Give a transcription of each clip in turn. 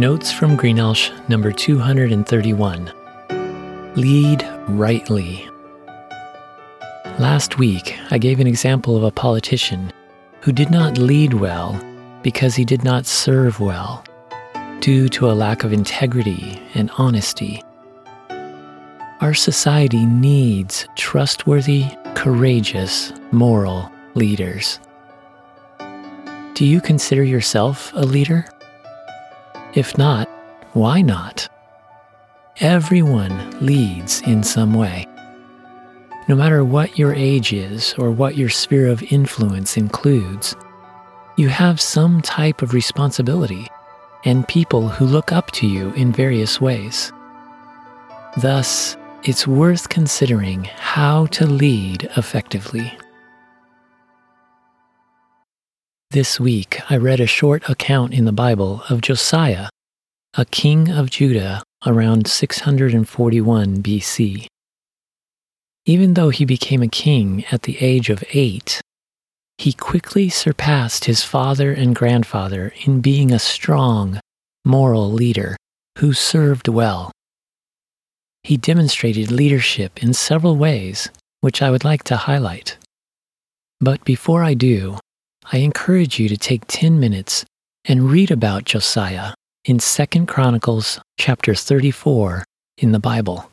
Notes from Greenelsh number 231. Lead rightly. Last week, I gave an example of a politician who did not lead well because he did not serve well, due to a lack of integrity and honesty. Our society needs trustworthy, courageous, moral leaders. Do you consider yourself a leader? If not, why not? Everyone leads in some way. No matter what your age is or what your sphere of influence includes, you have some type of responsibility and people who look up to you in various ways. Thus, it's worth considering how to lead effectively. This week, I read a short account in the Bible of Josiah, a king of Judah around 641 BC. Even though he became a king at the age of eight, he quickly surpassed his father and grandfather in being a strong, moral leader who served well. He demonstrated leadership in several ways, which I would like to highlight. But before I do, I encourage you to take 10 minutes and read about Josiah in 2 Chronicles chapter 34 in the Bible.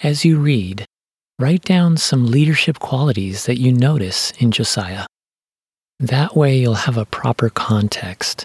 As you read, write down some leadership qualities that you notice in Josiah. That way you'll have a proper context,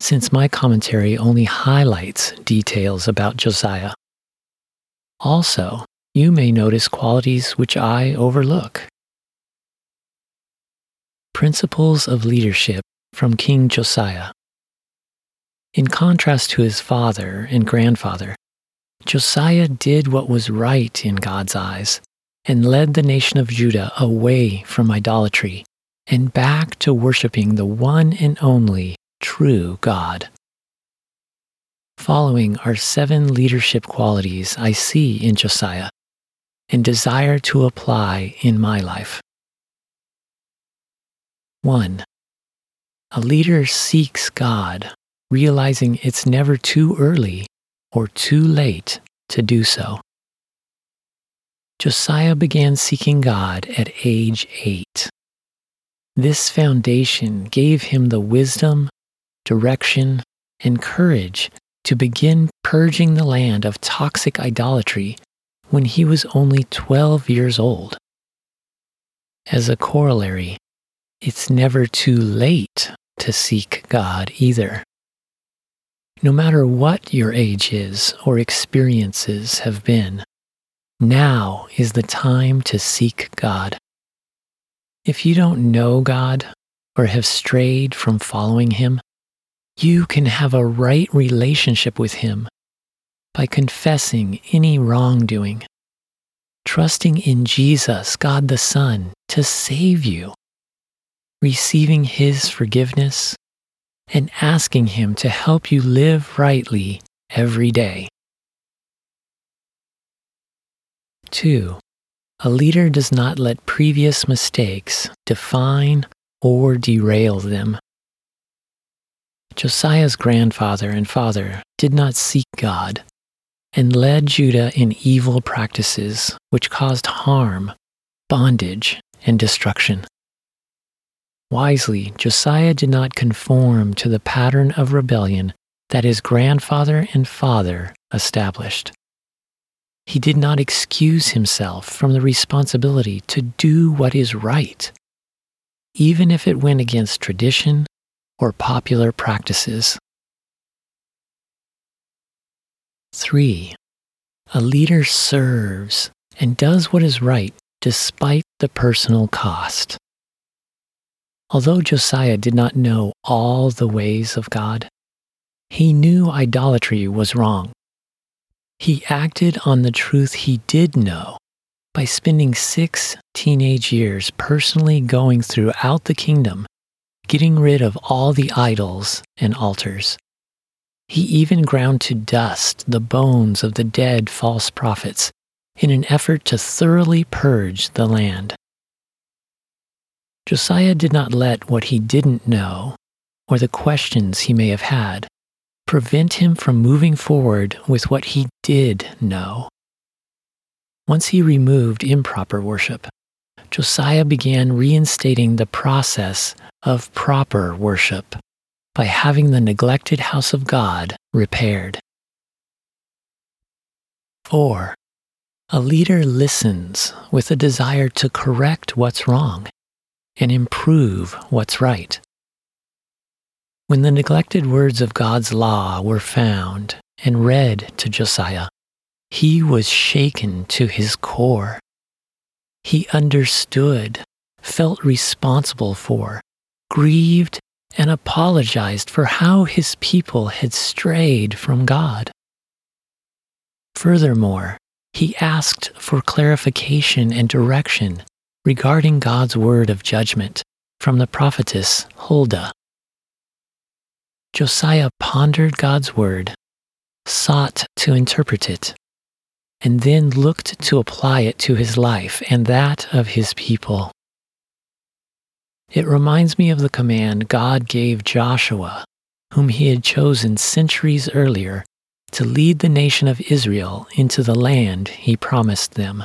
since my commentary only highlights details about Josiah. Also, you may notice qualities which I overlook. Principles of Leadership from King Josiah. In contrast to his father and grandfather, Josiah did what was right in God's eyes and led the nation of Judah away from idolatry and back to worshiping the one and only true God. Following are seven leadership qualities I see in Josiah and desire to apply in my life. 1. A leader seeks God, realizing it's never too early or too late to do so. Josiah began seeking God at age eight. This foundation gave him the wisdom, direction, and courage to begin purging the land of toxic idolatry when he was only 12 years old. As a corollary, it's never too late to seek God either. No matter what your age is or experiences have been, now is the time to seek God. If you don't know God or have strayed from following Him, you can have a right relationship with Him by confessing any wrongdoing, trusting in Jesus, God the Son, to save you receiving His forgiveness, and asking Him to help you live rightly every day. 2. A leader does not let previous mistakes define or derail them. Josiah's grandfather and father did not seek God and led Judah in evil practices which caused harm, bondage, and destruction. Wisely, Josiah did not conform to the pattern of rebellion that his grandfather and father established. He did not excuse himself from the responsibility to do what is right, even if it went against tradition or popular practices. 3. A leader serves and does what is right despite the personal cost. Although Josiah did not know all the ways of God, he knew idolatry was wrong. He acted on the truth he did know by spending six teenage years personally going throughout the kingdom, getting rid of all the idols and altars. He even ground to dust the bones of the dead false prophets in an effort to thoroughly purge the land. Josiah did not let what he didn't know, or the questions he may have had, prevent him from moving forward with what he did know. Once he removed improper worship, Josiah began reinstating the process of proper worship by having the neglected house of God repaired. 4. A leader listens with a desire to correct what's wrong and improve what's right. When the neglected words of God's law were found and read to Josiah, he was shaken to his core. He understood, felt responsible for, grieved, and apologized for how his people had strayed from God. Furthermore, he asked for clarification and direction regarding God's word of judgment from the prophetess Huldah. Josiah pondered God's word, sought to interpret it, and then looked to apply it to his life and that of his people. It reminds me of the command God gave Joshua, whom he had chosen centuries earlier to lead the nation of Israel into the land he promised them.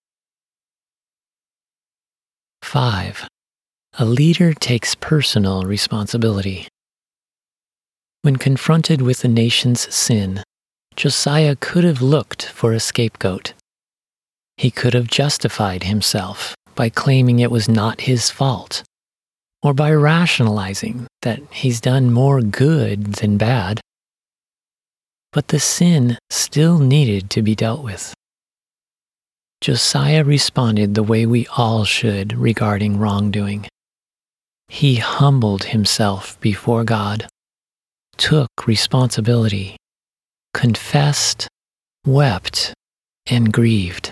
5. A leader takes personal responsibility. When confronted with the nation's sin, Josiah could have looked for a scapegoat. He could have justified himself by claiming it was not his fault or by rationalizing that he's done more good than bad. But the sin still needed to be dealt with. Josiah responded the way we all should regarding wrongdoing. He humbled himself before God, took responsibility, confessed, wept, and grieved.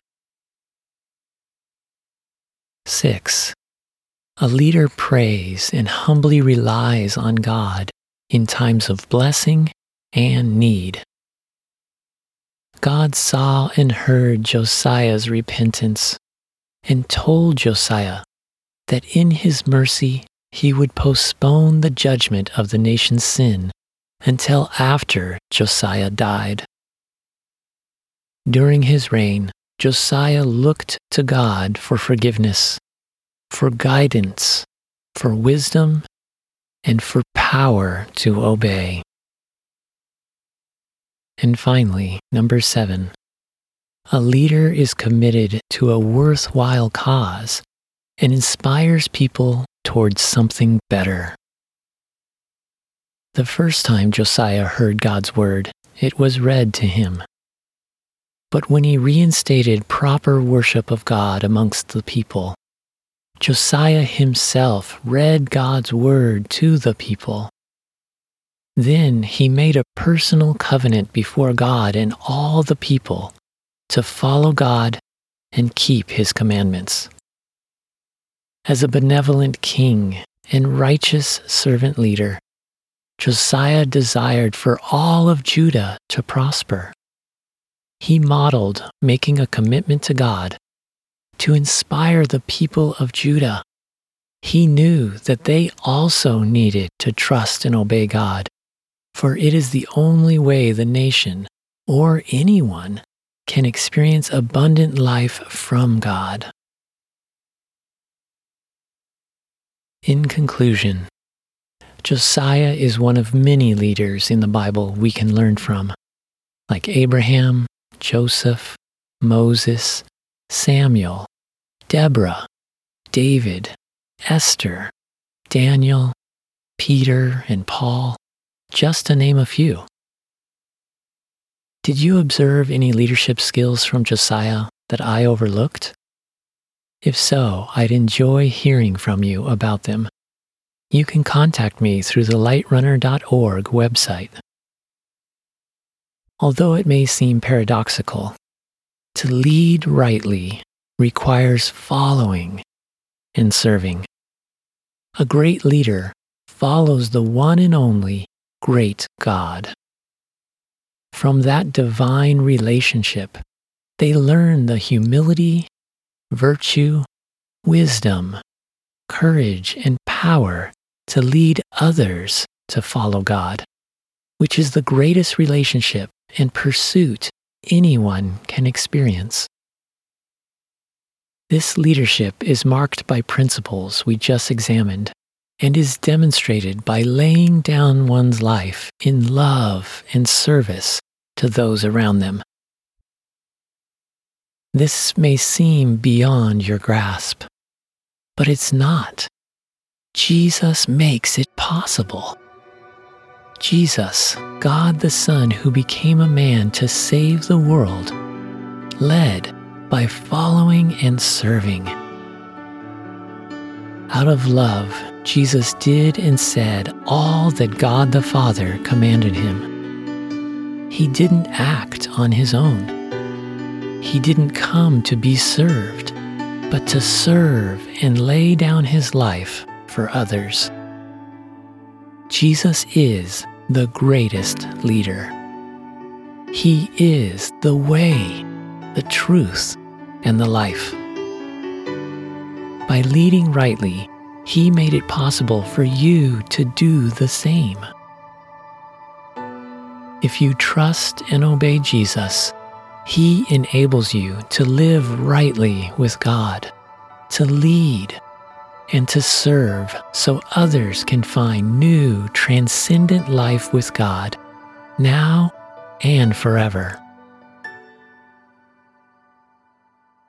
6. A leader prays and humbly relies on God in times of blessing and need. God saw and heard Josiah's repentance and told Josiah that in his mercy he would postpone the judgment of the nation's sin until after Josiah died. During his reign, Josiah looked to God for forgiveness for guidance, for wisdom, and for power to obey. And finally, number seven, a leader is committed to a worthwhile cause and inspires people towards something better. The first time Josiah heard God's word, it was read to him. But when he reinstated proper worship of God amongst the people, Josiah himself read God's word to the people. Then he made a personal covenant before God and all the people to follow God and keep his commandments. As a benevolent king and righteous servant leader, Josiah desired for all of Judah to prosper. He modeled making a commitment to God to inspire the people of Judah. He knew that they also needed to trust and obey God, for it is the only way the nation or anyone can experience abundant life from God. In conclusion, Josiah is one of many leaders in the Bible we can learn from, like Abraham, Joseph, Moses, Samuel, Deborah, David, Esther, Daniel, Peter, and Paul, just to name a few. Did you observe any leadership skills from Josiah that I overlooked? If so, I'd enjoy hearing from you about them. you can contact me through the lightrunner.org website. Although it may seem paradoxical, to lead rightly requires following and serving. A great leader follows the one and only great God. From that divine relationship, they learn the humility, virtue, wisdom, courage, and power to lead others to follow God, which is the greatest relationship and pursuit anyone can experience. This leadership is marked by principles we just examined and is demonstrated by laying down one's life in love and service to those around them. This may seem beyond your grasp, but it's not. Jesus makes it possible. Jesus, God the Son, who became a man to save the world, led by following and serving. Out of love, Jesus did and said all that God the Father commanded him. He didn't act on his own. He didn't come to be served, but to serve and lay down his life for others. Jesus is the greatest leader. He is the way, the truth, and the life. By leading rightly, He made it possible for you to do the same. If you trust and obey Jesus, He enables you to live rightly with God, to lead, and to serve so others can find new, transcendent life with God now and forever.